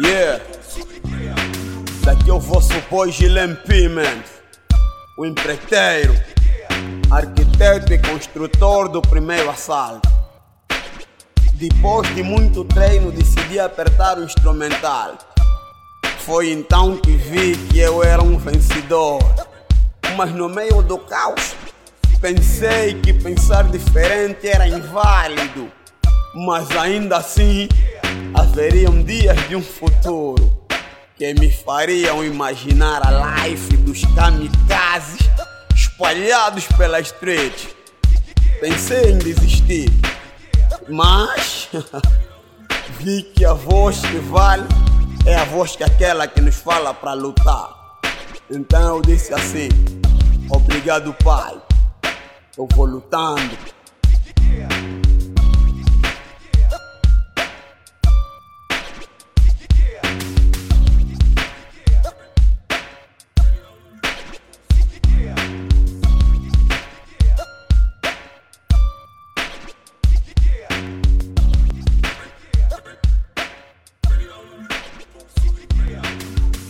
Yeah. Daqui é o vosso boy Gilem Piment, o empreiteiro, arquiteto e construtor do primeiro assalto. Depois de muito treino, decidi apertar o instrumental. Foi então que vi que eu era um vencedor. Mas no meio do caos, pensei que pensar diferente era inválido. Mas ainda assim, haveriam dias de um futuro que me fariam imaginar a life dos kamikazes espalhados pela street. Pensei em desistir, mas vi que a voz que vale é a voz que aquela que nos fala para lutar. Então eu disse assim: Obrigado, Pai, eu vou lutando. Yeah.